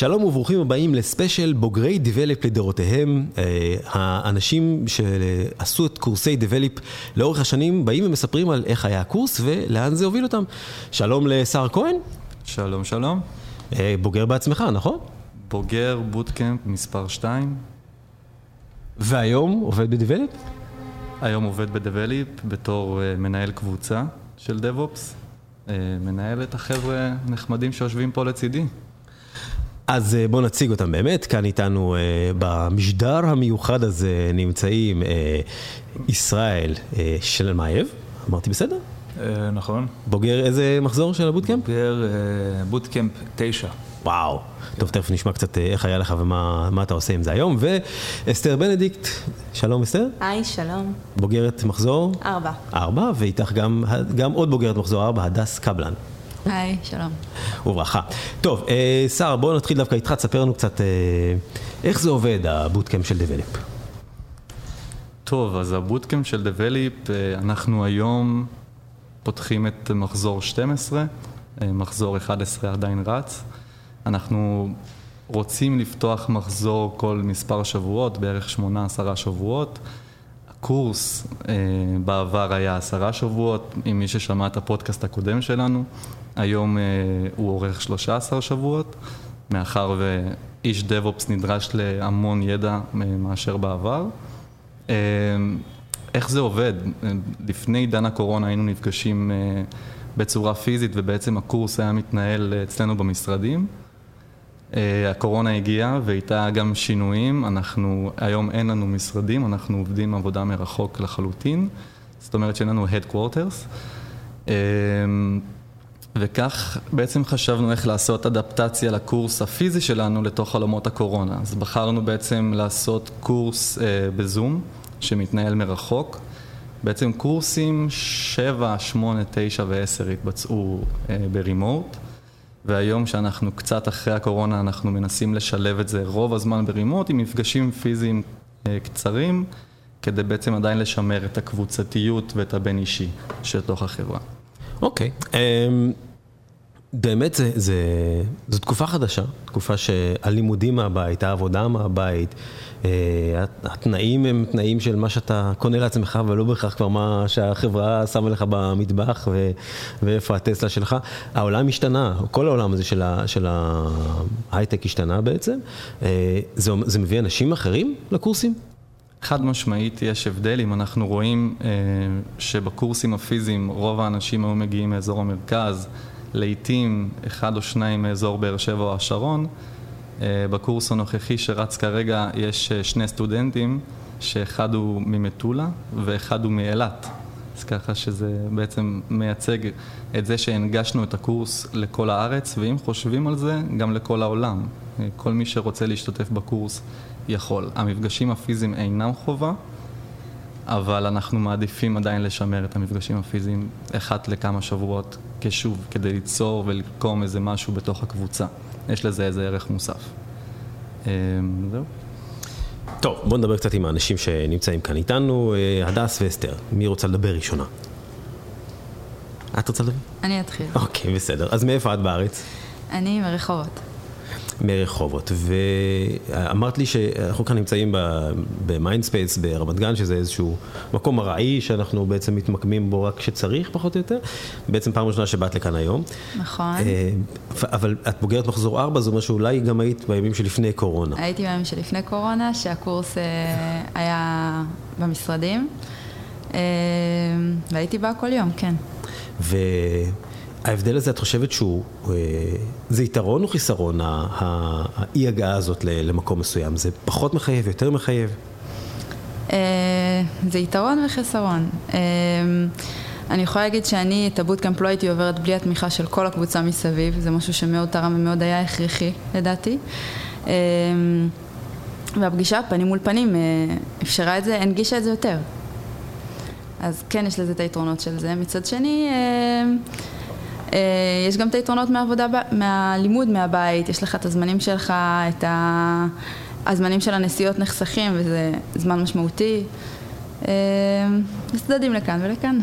שלום וברוכים הבאים לספיישל בוגרי דבלפ לדורותיהם. אה, האנשים שעשו את קורסי דבלפ לאורך השנים באים ומספרים על איך היה הקורס ולאן זה הוביל אותם. שלום לשר כהן. שלום, שלום. אה, בוגר בעצמך, נכון? בוגר בוטקאמפ מספר 2. והיום עובד בדבלפ? היום עובד בדבליפ בתור uh, מנהל קבוצה של DevOps. אה, מנהל את החבר'ה הנחמדים שיושבים פה לצידי. אז אה, בואו נציג אותם באמת, כאן איתנו אה, במשדר המיוחד הזה נמצאים אה, ישראל אה, שלמייב, אמרתי בסדר? נכון. בוגר איזה מחזור של ה bootcamp? בוגר bootcamp תשע. וואו. טוב, תכף נשמע קצת איך היה לך ומה אתה עושה עם זה היום. ואסתר בנדיקט, שלום אסתר. היי, שלום. בוגרת מחזור? ארבע. ארבע, ואיתך גם, גם עוד בוגרת מחזור ארבע, הדס קבלן. היי, שלום. וברכה. טוב, אה, שר, בואו נתחיל דווקא איתך, תספר לנו קצת אה, איך זה עובד, ה bootcamp של Develeap. טוב, אז ה bootcamp של Develeap, אה, אנחנו היום פותחים את מחזור 12, אה, מחזור 11 עדיין רץ. אנחנו רוצים לפתוח מחזור כל מספר שבועות, בערך שמונה עשרה שבועות. הקורס אה, בעבר היה עשרה שבועות, עם מי ששמע את הפודקאסט הקודם שלנו. היום אה, הוא אורך שלושה עשר שבועות, מאחר ואיש דב-אופס נדרש להמון ידע אה, מאשר בעבר. אה, איך זה עובד? לפני עידן הקורונה היינו נפגשים בצורה פיזית ובעצם הקורס היה מתנהל אצלנו במשרדים. הקורונה הגיעה ואיתה גם שינויים, אנחנו, היום אין לנו משרדים, אנחנו עובדים עבודה מרחוק לחלוטין, זאת אומרת שאין לנו Headquarters. וכך בעצם חשבנו איך לעשות אדפטציה לקורס הפיזי שלנו לתוך עולמות הקורונה. אז בחרנו בעצם לעשות קורס אה, בזום שמתנהל מרחוק. בעצם קורסים 7, 8, 9 ו-10 התבצעו אה, ברימוט. והיום שאנחנו קצת אחרי הקורונה, אנחנו מנסים לשלב את זה רוב הזמן ברימוט עם מפגשים פיזיים אה, קצרים, כדי בעצם עדיין לשמר את הקבוצתיות ואת הבין אישי של תוך החברה. אוקיי. אמ. באמת זה, זה, זו תקופה חדשה, תקופה שהלימודים מהבית, העבודה מהבית, אה, התנאים הם תנאים של מה שאתה קונה לעצמך ולא בהכרח כבר מה שהחברה שמה לך במטבח ו, ואיפה הטסלה שלך. העולם השתנה, כל העולם הזה של, של ההייטק השתנה בעצם. אה, זה, זה מביא אנשים אחרים לקורסים? חד משמעית יש הבדל, אם אנחנו רואים אה, שבקורסים הפיזיים רוב האנשים היו מגיעים מאזור המרכז, לעיתים אחד או שניים מאזור באר שבע או השרון. אה, בקורס הנוכחי שרץ כרגע יש אה, שני סטודנטים, שאחד הוא ממטולה ואחד הוא מאילת. אז ככה שזה בעצם מייצג את זה שהנגשנו את הקורס לכל הארץ, ואם חושבים על זה, גם לכל העולם. אה, כל מי שרוצה להשתתף בקורס יכול. המפגשים הפיזיים אינם חובה, אבל אנחנו מעדיפים עדיין לשמר את המפגשים הפיזיים אחת לכמה שבועות כשוב, כדי ליצור ולקום איזה משהו בתוך הקבוצה. יש לזה איזה ערך מוסף. אמ, זהו. טוב, בואו נדבר קצת עם האנשים שנמצאים כאן איתנו, אה, הדס ואסתר. מי רוצה לדבר ראשונה? את רוצה לדבר? אני אתחיל. אוקיי, בסדר. אז מאיפה את בארץ? אני מרחובות. מרחובות. ואמרת לי שאנחנו כאן נמצאים ב Mindspace ברמת גן, שזה איזשהו מקום ארעי שאנחנו בעצם מתמקמים בו רק כשצריך, פחות או יותר. בעצם פעם ראשונה שבאת לכאן היום. נכון. אה, אבל את בוגרת מחזור 4, זה אומר שאולי גם היית בימים שלפני קורונה. הייתי בימים שלפני קורונה, שהקורס אה, היה במשרדים, אה, והייתי באה כל יום, כן. ההבדל הזה, את חושבת שהוא, אה, זה יתרון או חיסרון, האי הגעה הזאת למקום מסוים? זה פחות מחייב, יותר מחייב? אה, זה יתרון וחיסרון. אה, אני יכולה להגיד שאני את הבוטקאמפ לא הייתי עוברת בלי התמיכה של כל הקבוצה מסביב, זה משהו שמאוד תרם ומאוד היה הכרחי לדעתי. והפגישה פנים מול פנים אפשרה את זה, הנגישה את זה יותר. אז כן, יש לזה את היתרונות של זה. מצד שני, יש גם את היתרונות מהעבודה, מהלימוד מהבית, יש לך את הזמנים שלך, את ה... הזמנים של הנסיעות נחסכים וזה זמן משמעותי. אה, יש צדדים לכאן ולכאן.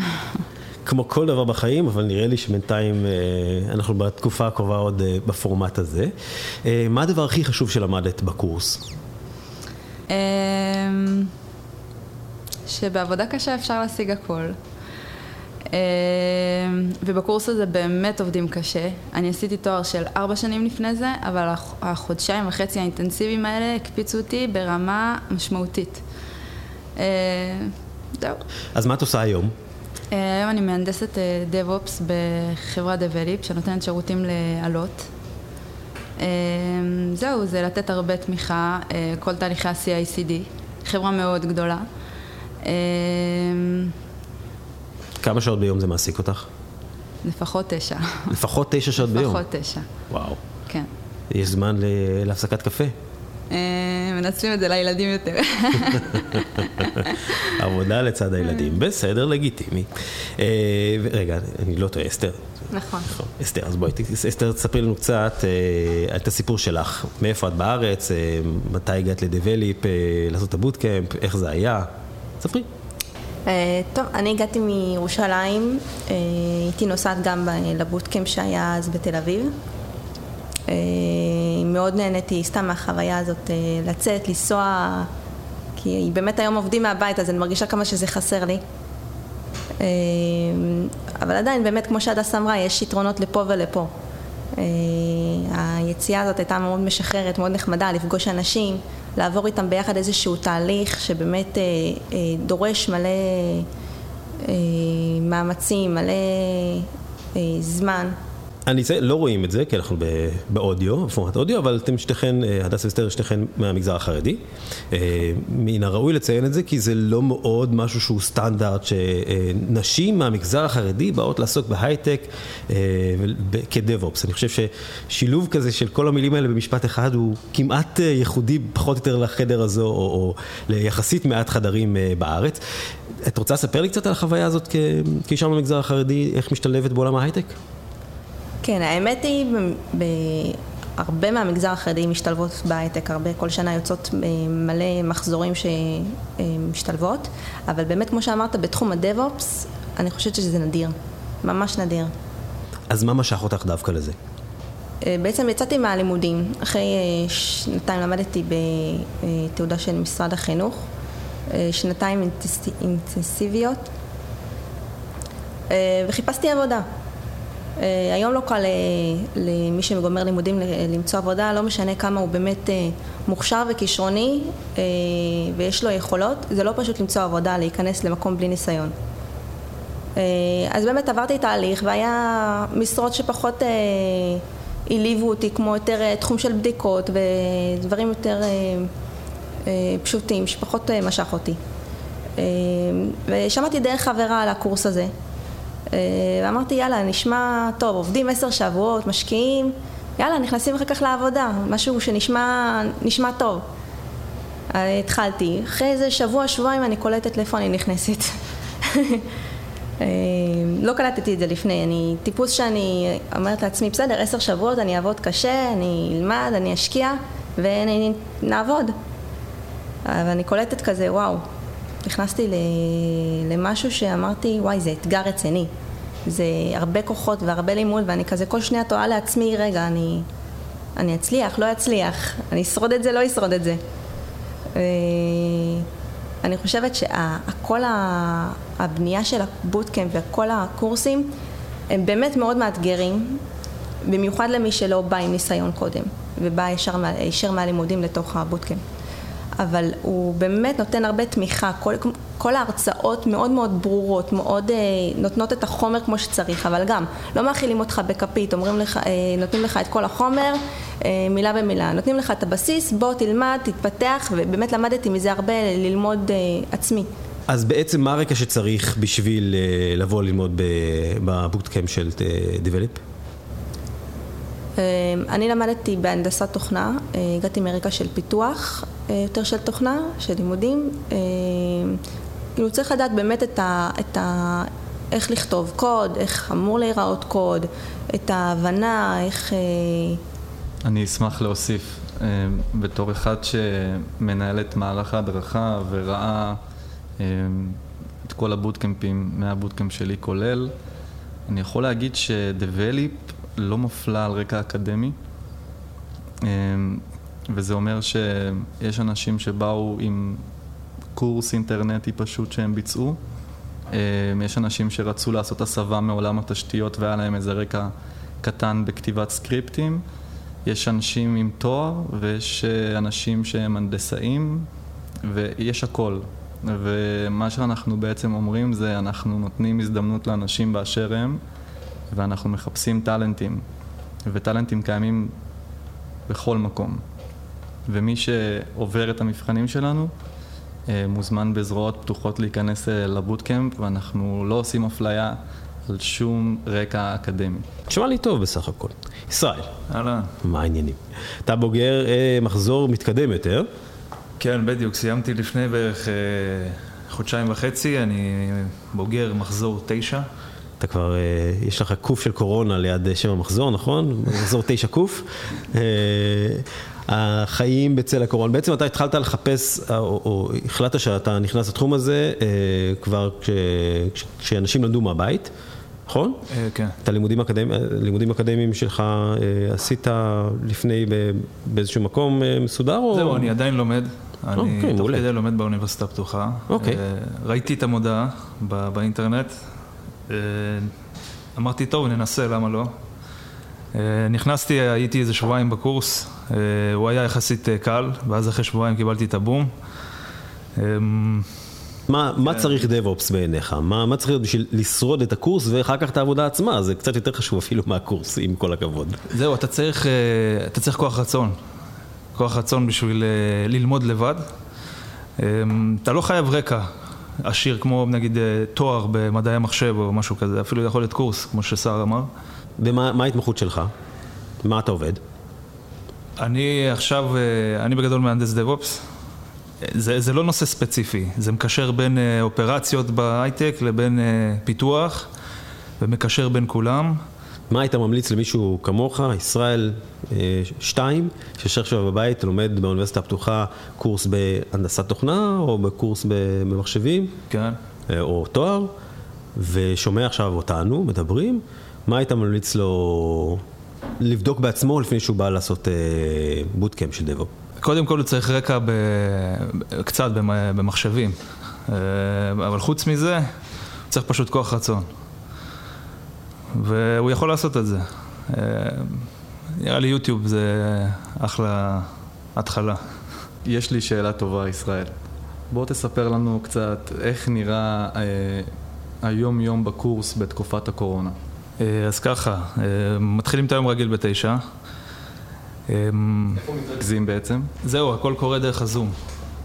כמו כל דבר בחיים, אבל נראה לי שבינתיים אה, אנחנו בתקופה הקרובה עוד אה, בפורמט הזה. אה, מה הדבר הכי חשוב שלמדת בקורס? שבעבודה קשה אפשר להשיג הכל. אמ, ובקורס הזה באמת עובדים קשה. אני עשיתי תואר של ארבע שנים לפני זה, אבל הח- החודשיים וחצי האינטנסיביים האלה הקפיצו אותי ברמה משמעותית. אה, זהו. אז מה את עושה היום? אה, היום אני מהנדסת אה, DevOps בחברת Develop, שנותנת שירותים לעלות. אה, זהו, זה לתת הרבה תמיכה, אה, כל תהליכי ה-CICD, חברה מאוד גדולה. אה, כמה שעות ביום זה מעסיק אותך? לפחות תשע. לפחות תשע שעות ביום. לפחות תשע, וואו. כן. יש זמן להפסקת קפה? אה, מנצלים את זה לילדים יותר. עבודה לצד הילדים, בסדר, לגיטימי. אה, רגע, אני לא טועה, אסתר. נכון. נכון. אסתר, אז בואי, אסתר, תספרי לנו קצת אה, את הסיפור שלך. מאיפה את בארץ, אה, מתי הגעת לדבליפ, אה, לעשות את הבוטקאמפ, איך זה היה? ספרי. אה, טוב, אני הגעתי מירושלים, אה, הייתי נוסעת גם לבוטקאמפ שהיה אז בתל אביב. אה, מאוד נהניתי סתם מהחוויה הזאת, לצאת, לנסוע, כי באמת היום עובדים מהבית, אז אני מרגישה כמה שזה חסר לי. אבל עדיין, באמת, כמו שהדס אמרה, יש יתרונות לפה ולפה. אה, היציאה הזאת הייתה מאוד משחררת, מאוד נחמדה, לפגוש אנשים, לעבור איתם ביחד איזשהו תהליך שבאמת אה, אה, דורש מלא אה, מאמצים, מלא אה, זמן. אני אציין, לא רואים את זה, כי אנחנו באודיו, בפורמט אודיו, אבל אתם שתיכן, אה, הדס ואסתר, שתיכן מהמגזר החרדי. אה, מן הראוי לציין את זה, כי זה לא מאוד משהו שהוא סטנדרט, שנשים מהמגזר החרדי באות לעסוק בהייטק אה, כדב-אופס. אני חושב ששילוב כזה של כל המילים האלה במשפט אחד הוא כמעט ייחודי פחות או יותר לחדר הזו, או, או ליחסית מעט חדרים בארץ. את רוצה לספר לי קצת על החוויה הזאת כאישה מהמגזר החרדי, איך משתלבת בעולם ההייטק? כן, האמת היא, הרבה מהמגזר החרדי משתלבות בהייטק, הרבה, כל שנה יוצאות אה, מלא מחזורים שמשתלבות, אבל באמת, כמו שאמרת, בתחום הדב-אופס, אני חושבת שזה נדיר, ממש נדיר. אז מה משך אותך דווקא לזה? אה, בעצם יצאתי מהלימודים, אחרי אה, שנתיים למדתי בתעודה של משרד החינוך, אה, שנתיים אינטנס- אינטנסיביות, אה, וחיפשתי עבודה. אה, היום לא קל אה, למי שגומר לימודים למצוא עבודה, לא משנה כמה הוא באמת אה, מוכשר וכישרוני ויש לו יכולות, זה לא פשוט למצוא עבודה, להיכנס למקום בלי ניסיון. אז באמת עברתי תהליך והיה משרות שפחות העליבו אותי, כמו יותר תחום של בדיקות ודברים יותר פשוטים, שפחות משך אותי. ושמעתי דרך חברה על הקורס הזה. אה, ואמרתי, יאללה, נשמע טוב, עובדים עשר שבועות, משקיעים, יאללה, נכנסים אחר כך לעבודה, משהו שנשמע נשמע טוב. אה, התחלתי, אחרי איזה שבוע, שבועיים אני קולטת לאיפה אני נכנסת. אה, לא קלטתי את זה לפני, אני טיפוס שאני אומרת לעצמי, בסדר, עשר שבועות, אני אעבוד קשה, אני אלמד, אני אשקיע, ונעבוד. אבל אני קולטת כזה, וואו, נכנסתי למשהו שאמרתי, וואי, זה אתגר רציני. זה הרבה כוחות והרבה לימוד, ואני כזה כל שניה תוהה לעצמי, רגע, אני, אני אצליח, לא אצליח, אני אשרוד את זה, לא אשרוד את זה. אה, אני חושבת שכל הבנייה של הבוטקאמפ וכל הקורסים הם באמת מאוד מאתגרים, במיוחד למי שלא בא עם ניסיון קודם, ובא ישר, ישר מהלימודים לתוך הבוטקאמפ. אבל הוא באמת נותן הרבה תמיכה, כל, כל ההרצאות מאוד מאוד ברורות, מאוד אה, נותנות את החומר כמו שצריך, אבל גם לא מאכילים אותך בכפית, אומרים לך, אה, נותנים לך את כל החומר, אה, מילה במילה, נותנים לך את הבסיס, בוא תלמד, תתפתח, ובאמת למדתי מזה הרבה ללמוד אה, עצמי. אז בעצם מה הרקע שצריך בשביל אה, לבוא ללמוד בבוטקאמפ של אה, דיבליפ? אה, אני למדתי בהנדסת תוכנה, אה, הגעתי מרקע של פיתוח, יותר של תוכנה, של לימודים. אה, כאילו צריך לדעת באמת את ה... את ה איך לכתוב קוד, איך אמור להיראות קוד, את ההבנה, איך... אה, אני אשמח להוסיף, אה, בתור אחד שמנהל את מהלך ההדרכה וראה אה, את כל הבוטקמפים מהבוטקמפ שלי כולל. אני יכול להגיד שדבליפ לא מפלה על רקע אקדמי, וזה אומר שיש אנשים שבאו עם קורס אינטרנטי פשוט שהם ביצעו. אמ, יש אנשים שרצו לעשות הסבה מעולם התשתיות והיה להם איזה רקע קטן בכתיבת סקריפטים. יש אנשים עם תואר ויש אה, אנשים שהם הנדסאים ויש הכל. ומה שאנחנו בעצם אומרים זה אנחנו נותנים הזדמנות לאנשים באשר הם ואנחנו מחפשים טאלנטים וטאלנטים קיימים בכל מקום ומי שעובר את המבחנים שלנו אה, מוזמן בזרועות פתוחות להיכנס אה, לבוטקאמפ ואנחנו לא עושים אפליה על שום רקע אקדמי. נשמע לי טוב בסך הכל. ישראל, אהלן. מה העניינים? אתה בוגר אה, מחזור מתקדם יותר. כן, בדיוק, סיימתי לפני בערך אה, חודשיים וחצי, אני בוגר מחזור תשע. אתה כבר, אה, יש לך קוף של קורונה ליד אה, שם המחזור, נכון? מחזור תשע קוף. אה, החיים בצל הקורונה. בעצם אתה התחלת לחפש, או, או החלטת שאתה נכנס לתחום הזה כבר כש, כש, כשאנשים למדו מהבית, נכון? כן. את הלימודים האקדמיים, האקדמיים שלך עשית לפני באיזשהו מקום מסודר? או... זהו, אני עדיין לומד. אני אוקיי, תוך. כדי לומד באוניברסיטה הפתוחה. אוקיי. ראיתי את המודעה באינטרנט. אה, אמרתי, טוב, ננסה, למה לא? אה, נכנסתי, הייתי איזה שבועיים בקורס, אה, הוא היה יחסית קל, ואז אחרי שבועיים קיבלתי את הבום. אה, מה, מה כן. צריך DevOps בעיניך? מה, מה צריך להיות בשביל לשרוד את הקורס ואחר כך את העבודה עצמה? זה קצת יותר חשוב אפילו מהקורס, עם כל הכבוד. זהו, אתה צריך, אתה צריך כוח רצון. כוח רצון בשביל ללמוד לבד. אה, אתה לא חייב רקע עשיר כמו נגיד אה, תואר במדעי המחשב או משהו כזה, אפילו יכול להיות קורס, כמו שסער אמר. ומה מה ההתמחות שלך? מה אתה עובד? אני עכשיו, אה, אני בגדול מהנדס דב-אופס. זה, זה לא נושא ספציפי, זה מקשר בין אה, אופרציות בהייטק לבין פיתוח, ומקשר בין כולם. מה היית ממליץ למישהו כמוך, ישראל אה, שתיים, שיושב עכשיו בבית, לומד באוניברסיטה הפתוחה קורס בהנדסת תוכנה או בקורס במחשבים כן. אה, או תואר, ושומע עכשיו אותנו, מדברים, מה היית ממליץ לו לבדוק בעצמו לפני שהוא בא לעשות אה, בוטקאמפ של דבו? קודם כל הוא צריך רקע ב... קצת במ- במחשבים, אה, אבל חוץ מזה, צריך פשוט כוח רצון. והוא יכול לעשות את זה. אה, נראה לי יוטיוב זה אחלה התחלה. יש לי שאלה טובה, ישראל. בוא תספר לנו קצת איך נראה אה, היום-יום בקורס בתקופת הקורונה. אה, אז ככה, אה, מתחילים את היום רגיל בתשע. אה, מתרכזים בעצם. זהו, הכל קורה דרך הזום.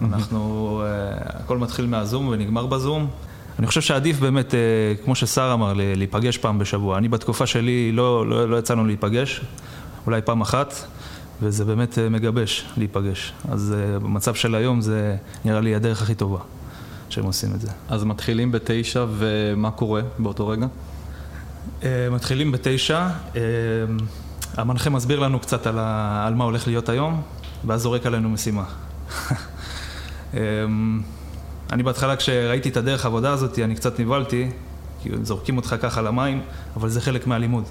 אנחנו, אה, הכל מתחיל מהזום ונגמר בזום. אני חושב שעדיף באמת, אה, כמו ששר אמר, להיפגש פעם בשבוע. אני בתקופה שלי לא, לא, לא יצאנו להיפגש, אולי פעם אחת, וזה באמת אה, מגבש להיפגש. אז אה, במצב של היום זה נראה לי הדרך הכי טובה שהם עושים את זה. אז מתחילים בתשע, ומה קורה באותו רגע? מתחילים בתשע, המנחה מסביר לנו קצת על, ה, על מה הולך להיות היום, ואז זורק עלינו משימה. אני בהתחלה כשראיתי את הדרך העבודה הזאת, אני קצת נבהלתי, כי זורקים אותך ככה למים, אבל זה חלק מהלימוד,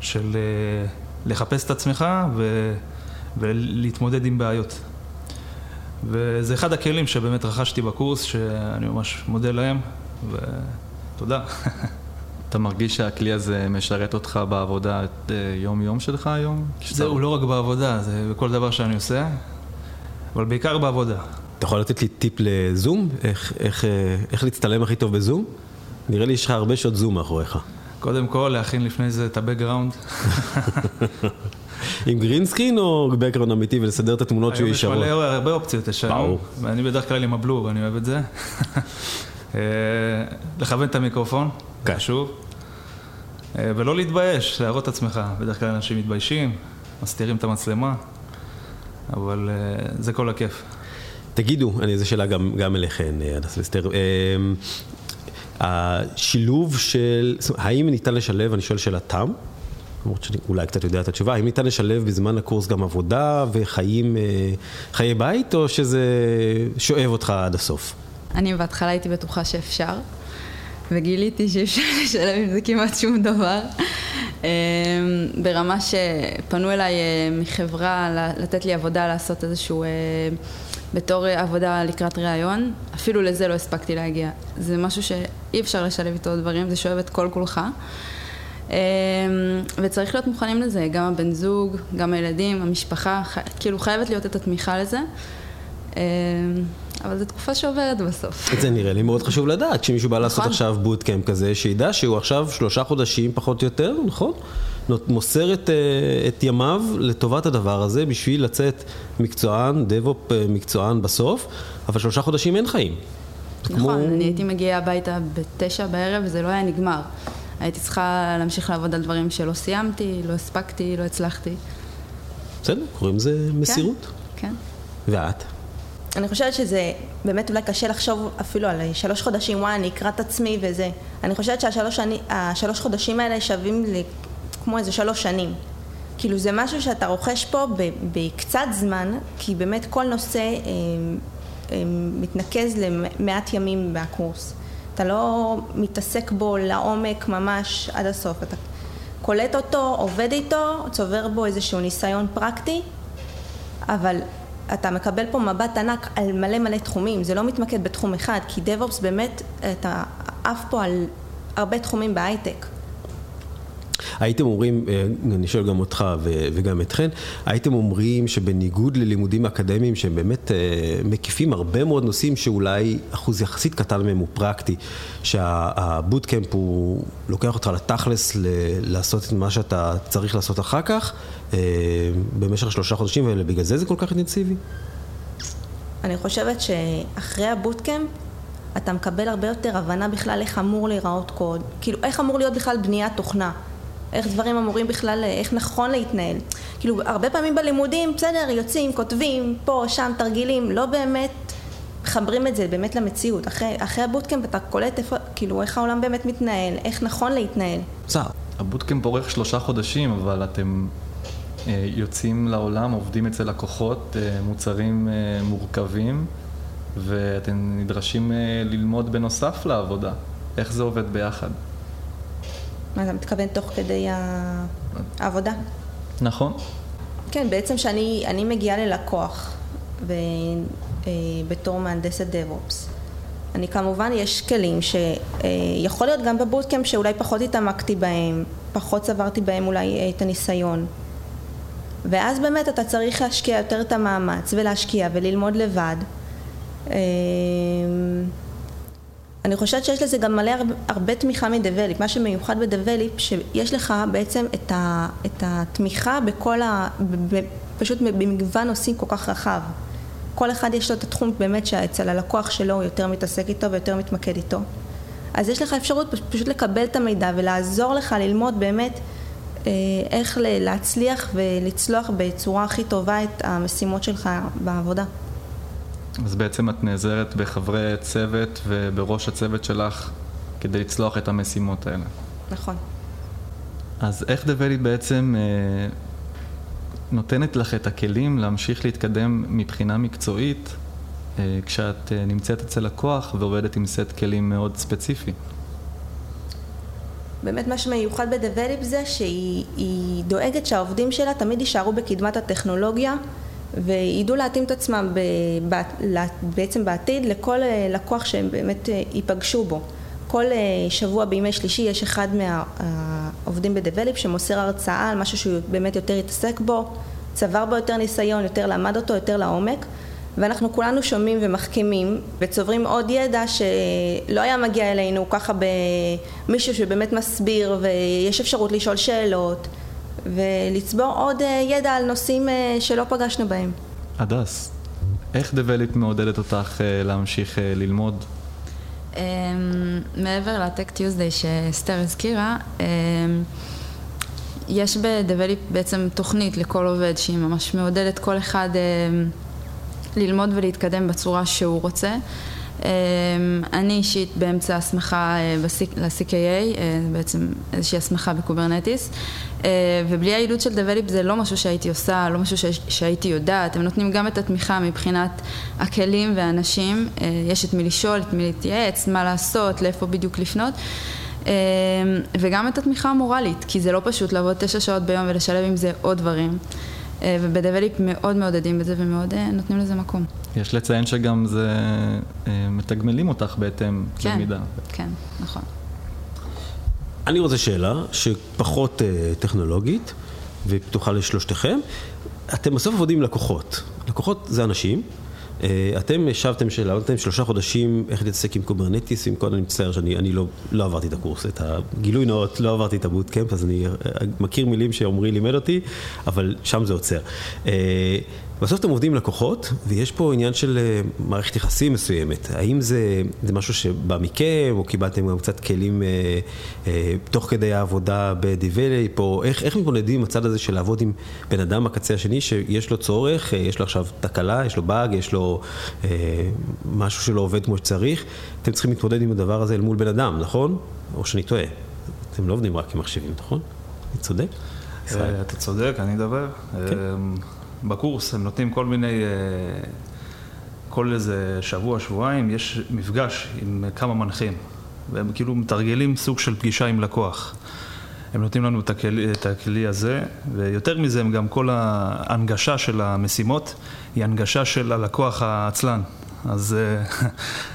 של אה, לחפש את עצמך ו, ולהתמודד עם בעיות. וזה אחד הכלים שבאמת רכשתי בקורס, שאני ממש מודה להם, ותודה. אתה מרגיש שהכלי הזה משרת אותך בעבודה את אה, יום-יום שלך היום? זהו, לא רק בעבודה, זה בכל דבר שאני עושה, אבל בעיקר בעבודה. אתה יכול לתת לי טיפ לזום? איך, איך, אה, איך להצטלם הכי טוב בזום? נראה לי יש לך הרבה שעות זום מאחוריך. קודם כל, להכין לפני זה את ה background. עם green screen או background אמיתי ולסדר את התמונות שהוא היום יש? מלא, הרבה אופציות יש היום. ואני בדרך כלל עם הבלור, אני אוהב את זה. אה, לכוון את המיקרופון, כן. חשוב. אה, ולא להתבייש, להראות את עצמך. בדרך כלל אנשים מתביישים, מסתירים את המצלמה, אבל אה, זה כל הכיף. תגידו, אני, זו שאלה גם, גם אליכן, אה, הדס וסתר. אה, השילוב של, האם ניתן לשלב, אני שואל שאלת תם, למרות שאני אולי קצת יודע את התשובה, האם ניתן לשלב בזמן הקורס גם עבודה וחיים, אה, חיי בית, או שזה שואב אותך עד הסוף? אני בהתחלה הייתי בטוחה שאפשר, וגיליתי שאי אפשר לשלם עם זה כמעט שום דבר. ברמה שפנו אליי אה, מחברה לתת לי עבודה לעשות איזשהו, אה, בתור עבודה לקראת ראיון, אפילו לזה לא הספקתי להגיע. זה משהו שאי אפשר לשלב איתו דברים, זה שואב את כל כולך. אמ, וצריך להיות מוכנים לזה, גם הבן זוג, גם הילדים, המשפחה, כאילו חייבת להיות את התמיכה לזה. אמ, אבל זו תקופה שעוברת בסוף. זה נראה לי מאוד חשוב לדעת, כשמישהו בא לעשות נכון. עכשיו בוטקאמפ כזה, שידע שהוא עכשיו שלושה חודשים פחות או יותר, נכון? מוסר את, אה, את ימיו לטובת הדבר הזה, בשביל לצאת מקצוען, דב-אופ אה, מקצוען בסוף, אבל שלושה חודשים אין חיים. נכון, כמו... אני הייתי מגיעה הביתה בתשע בערב וזה לא היה נגמר. הייתי צריכה להמשיך לעבוד על דברים שלא סיימתי, לא הספקתי, לא הצלחתי. בסדר, קוראים לזה מסירות. כן. כן. ואת? אני חושבת שזה באמת אולי קשה לחשוב אפילו על שלוש חודשים, וואי, אני אקרא את עצמי וזה. אני חושבת שהשלוש חודשים האלה שווים לי כמו איזה שלוש שנים. כאילו זה משהו שאתה רוכש פה בקצת זמן, כי באמת כל נושא אה, אה, מתנקז למעט ימים מהקורס. אתה לא מתעסק בו לעומק ממש עד הסוף. אתה קולט אותו, עובד איתו, צובר בו איזשהו ניסיון פרקטי, אבל אתה מקבל פה מבט ענק על מלא מלא תחומים, זה לא מתמקד בתחום אחד, כי DevOps באמת, אתה עף פה על הרבה תחומים בהייטק. הייתם אומרים, אה, אני שואל גם אותך וגם אתכן, הייתם אומרים שבניגוד ללימודים אקדמיים שהם באמת אה, מקיפים הרבה מאוד נושאים שאולי אחוז יחסית קטן מהם הוא פרקטי, שהבוטקאמפ הוא לוקח אותך לתכלס לעשות את מה שאתה צריך לעשות אחר כך אה, במשך שלושה חודשים האלה, בגלל זה זה כל כך אינטנסיבי? אני חושבת שאחרי הבוטקאמפ אתה מקבל הרבה יותר הבנה בכלל איך אמור להיראות קוד, כאילו איך אמור להיות בכלל בניית תוכנה. איך דברים אמורים בכלל, איך נכון להתנהל. כאילו, הרבה פעמים בלימודים, בסדר, יוצאים, כותבים, פה, שם, תרגילים, לא באמת מחברים את זה באמת למציאות. אחרי, אחרי הבוטקאמפ אתה קולט איפה, כאילו, איך העולם באמת מתנהל, איך נכון להתנהל. בסדר. הבוטקאמפ אורך שלושה חודשים, אבל אתם אה, יוצאים לעולם, עובדים אצל לקוחות, אה, מוצרים אה, מורכבים, ואתם נדרשים אה, ללמוד בנוסף לעבודה. איך זה עובד ביחד? מה אתה מתכוון תוך כדי העבודה? נכון. כן, בעצם שאני מגיעה ללקוח ובתור אה, מהנדסת DevOps. אני כמובן, יש כלים שיכול להיות גם בבוטקאמפ שאולי פחות התעמקתי בהם, פחות צברתי בהם אולי אה, את הניסיון. ואז באמת אתה צריך להשקיע יותר את המאמץ ולהשקיע וללמוד לבד. אני חושבת שיש לזה גם מלא הרבה, הרבה תמיכה מדבליפ, מה שמיוחד בדבליפ, שיש לך בעצם את, ה, את התמיכה בכל ה... ב, פשוט במגוון נושאים כל כך רחב. כל אחד יש לו את התחום באמת שאצל הלקוח שלו הוא יותר מתעסק איתו ויותר מתמקד איתו. אז יש לך אפשרות פשוט לקבל את המידע ולעזור לך ללמוד באמת אה, איך להצליח ולצלוח בצורה הכי טובה את המשימות שלך בעבודה. אז בעצם את נעזרת בחברי צוות ובראש הצוות שלך כדי לצלוח את המשימות האלה. נכון. אז איך דבלי בעצם אה, נותנת לך את הכלים להמשיך להתקדם מבחינה מקצועית אה, כשאת אה, נמצאת אצל לקוח ועובדת עם סט כלים מאוד ספציפי? באמת מה שמיוחד בדבליפ זה שהיא דואגת שהעובדים שלה תמיד יישארו בקדמת הטכנולוגיה וידעו להתאים את עצמם ב, בעצם בעתיד לכל אה, לקוח שהם באמת אה, ייפגשו בו. כל אה, שבוע בימי שלישי יש אחד מהעובדים בדבליפ שמוסר הרצאה על משהו שהוא באמת יותר התעסק בו, צבר בו יותר ניסיון, יותר למד אותו, יותר לעומק, ואנחנו כולנו שומעים ומחכימים וצוברים עוד ידע שלא היה מגיע אלינו ככה במישהו שבאמת מסביר ויש אפשרות לשאול שאלות. ולצבור עוד אה, ידע על נושאים אה, שלא פגשנו בהם. הדס, איך Develeap מעודדת אותך אה, להמשיך ללמוד? אממ, מעבר ל Tech Tuesday שאסתר הזכירה, אממ, יש ב Develeap בעצם תוכנית לכל עובד שהיא ממש מעודדת כל אחד אממ, ללמוד ולהתקדם בצורה שהוא רוצה. אה, אני אישית באמצע הסמכה ל-CKA, בעצם איזושהי הסמכה ב Kubernetes, ובלי העידוד של Develeap זה לא משהו שהייתי עושה, לא משהו שהייתי יודעת, הם נותנים גם את התמיכה מבחינת הכלים והאנשים, יש את מי לשאול, את מי להתייעץ, מה לעשות, לאיפה בדיוק לפנות. וגם את התמיכה המורלית, כי זה לא פשוט לעבוד תשע שעות ביום ולשלב עם זה עוד דברים. ובדבליפ מאוד מעודדים בזה ומאוד נותנים לזה מקום. יש לציין שגם זה, מתגמלים אותך בהתאם כן, במידה. כן, נכון. אני רוצה שאלה שפחות טכנולוגית ופתוחה לשלושתכם. אתם בסוף עובדים עם לקוחות. לקוחות זה אנשים. אתם ישבתם, שלמדתם שלושה חודשים איך להתעסק עם Kubernetes, עם כל אני מצטער שאני אני לא, לא עברתי את הקורס, את הגילוי נאות, לא עברתי את ה bootcamp, אז אני מכיר מילים שעמרי לימד אותי, אבל שם זה עוצר. בסוף אתם עובדים עם לקוחות, ויש פה עניין של מערכת יחסים מסוימת. האם זה, זה משהו שבא מכם, או קיבלתם גם קצת כלים אה, אה, תוך כדי העבודה ב Develeap, או איך, איך מתמודדים עם הצד הזה של לעבוד עם בן אדם בקצה השני, שיש לו צורך, יש לו עכשיו תקלה, יש לו באג, יש לו אה, משהו שלא עובד כמו שצריך. אתם צריכים להתמודד עם הדבר הזה אל מול בן אדם, נכון? או שאני טועה. אתם לא עובדים רק עם מחשבים, נכון? אני צודק? אתה צודק, אני אדבר. כן. בקורס הם נותנים כל מיני, כל איזה שבוע, שבועיים, יש מפגש עם כמה מנחים, והם כאילו מתרגלים סוג של פגישה עם לקוח. הם נותנים לנו את הכלי, את הכלי הזה, ויותר מזה, הם גם כל ההנגשה של המשימות היא הנגשה של הלקוח העצלן. אז...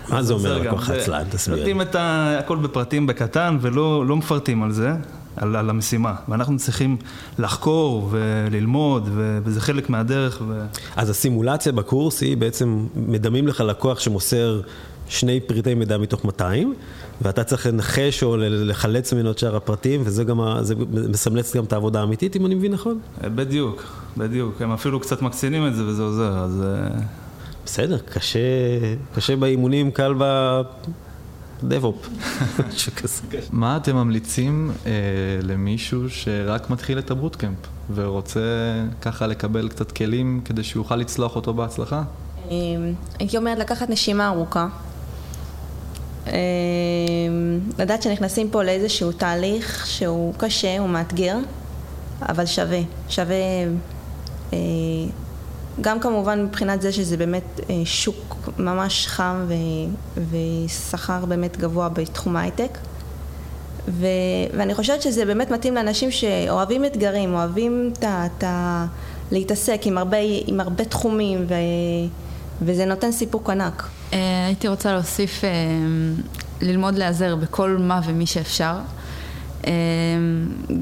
מה זה אומר לקוח העצלן? תסביר. נותנים את הכל בפרטים בקטן ולא לא מפרטים על זה. על, על המשימה, ואנחנו צריכים לחקור וללמוד, ו, וזה חלק מהדרך. ו... אז הסימולציה בקורס היא בעצם מדמים לך לקוח שמוסר שני פריטי מידע מתוך 200, ואתה צריך לנחש או לחלץ ממנו את שאר הפרטים, וזה גם, זה מסמלץ גם את העבודה האמיתית, אם אני מבין נכון? בדיוק, בדיוק. הם אפילו קצת מקצינים את זה וזה עוזר, אז... בסדר, קשה, קשה באימונים, קל ב... דב-אופ, משהו כזה. מה אתם ממליצים אה, למישהו שרק מתחיל את הבוטקאמפ ורוצה ככה לקבל קצת כלים כדי שיוכל לצלוח אותו בהצלחה? הייתי אומרת לקחת נשימה ארוכה. לדעת שנכנסים פה לאיזשהו תהליך שהוא קשה, הוא מאתגר, אבל שווה. שווה גם כמובן מבחינת זה שזה באמת שוק ממש חם ושכר באמת גבוה בתחום ההייטק. ו- ואני חושבת שזה באמת מתאים לאנשים שאוהבים אתגרים, אוהבים את ה... להתעסק עם הרבה, עם הרבה תחומים ו- וזה נותן סיפוק ענק. הייתי רוצה להוסיף ללמוד להיעזר בכל מה ומי שאפשר.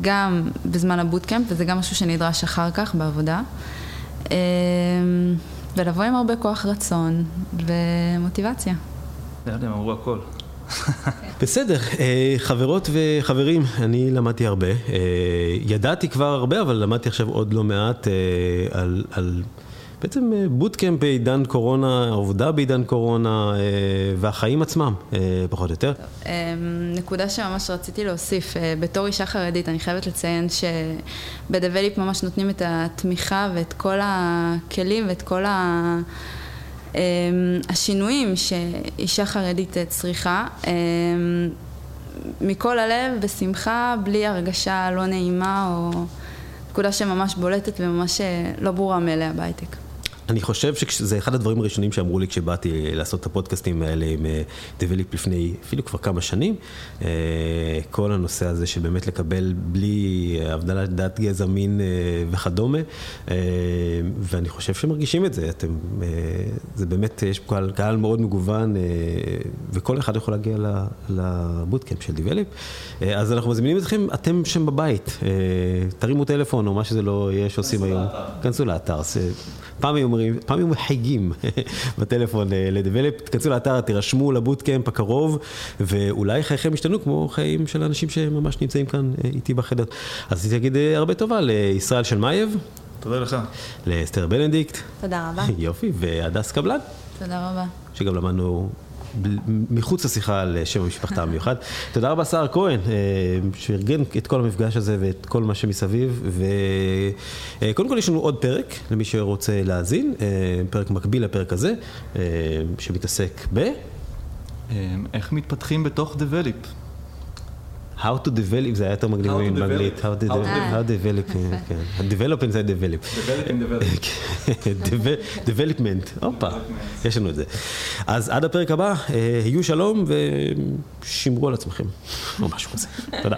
גם בזמן הבוטקאמפ, וזה גם משהו שנדרש אחר כך בעבודה. ולבוא עם הרבה כוח רצון ומוטיבציה. הם אמרו הכל. בסדר, חברות וחברים, אני למדתי הרבה. ידעתי כבר הרבה, אבל למדתי עכשיו עוד לא מעט על... על בעצם בוטקאמפ בעידן קורונה, עבודה בעידן קורונה והחיים עצמם, פחות או יותר. נקודה שממש רציתי להוסיף, בתור אישה חרדית אני חייבת לציין שבדבליפ ממש נותנים את התמיכה ואת כל הכלים ואת כל ה... השינויים שאישה חרדית צריכה. מכל הלב, בשמחה, בלי הרגשה לא נעימה או נקודה שממש בולטת וממש לא ברורה מאליה בהייטק. אני חושב שזה אחד הדברים הראשונים שאמרו לי כשבאתי לעשות את הפודקאסטים האלה עם דבליפ לפני אפילו כבר כמה שנים. כל הנושא הזה שבאמת לקבל בלי הבדלת דת, גזע, מין וכדומה. ואני חושב שמרגישים את זה. אתם, זה באמת, יש פה קהל מאוד מגוון וכל אחד יכול להגיע לבוטקאמפ של דבליפ. אז אנחנו מזמינים אתכם, אתם שם בבית, תרימו טלפון או מה שזה לא יהיה שעושים היום. כנסו לאתר. פעם היו אומרים, פעם היו מחייגים בטלפון לדבלפ, תכנסו לאתר, תירשמו לבוטקאמפ הקרוב, ואולי חייכם ישתנו כמו חיים של אנשים שממש נמצאים כאן איתי בחדר. אז אני אגיד הרבה טובה לישראל שלמייב. תודה לך. לאסתר בנדיקט. תודה רבה. יופי, והדס קבלן. תודה רבה. שגם למדנו מחוץ לשיחה על שם המשפחתה המיוחד. תודה רבה שר כהן, שארגן את כל המפגש הזה ואת כל מה שמסביב. וקודם כל יש לנו עוד פרק, למי שרוצה להאזין, פרק מקביל לפרק הזה, שמתעסק ב... איך מתפתחים בתוך Develop? How to develop זה היה יותר מגניב How to באנגלית. develop. How to How to develop. How develop, כן. ה-developing זה develop. Developing Develop. development, הופה, יש לנו את זה. אז עד הפרק הבא, אה, היו שלום ושמרו על עצמכם, או משהו כזה. תודה.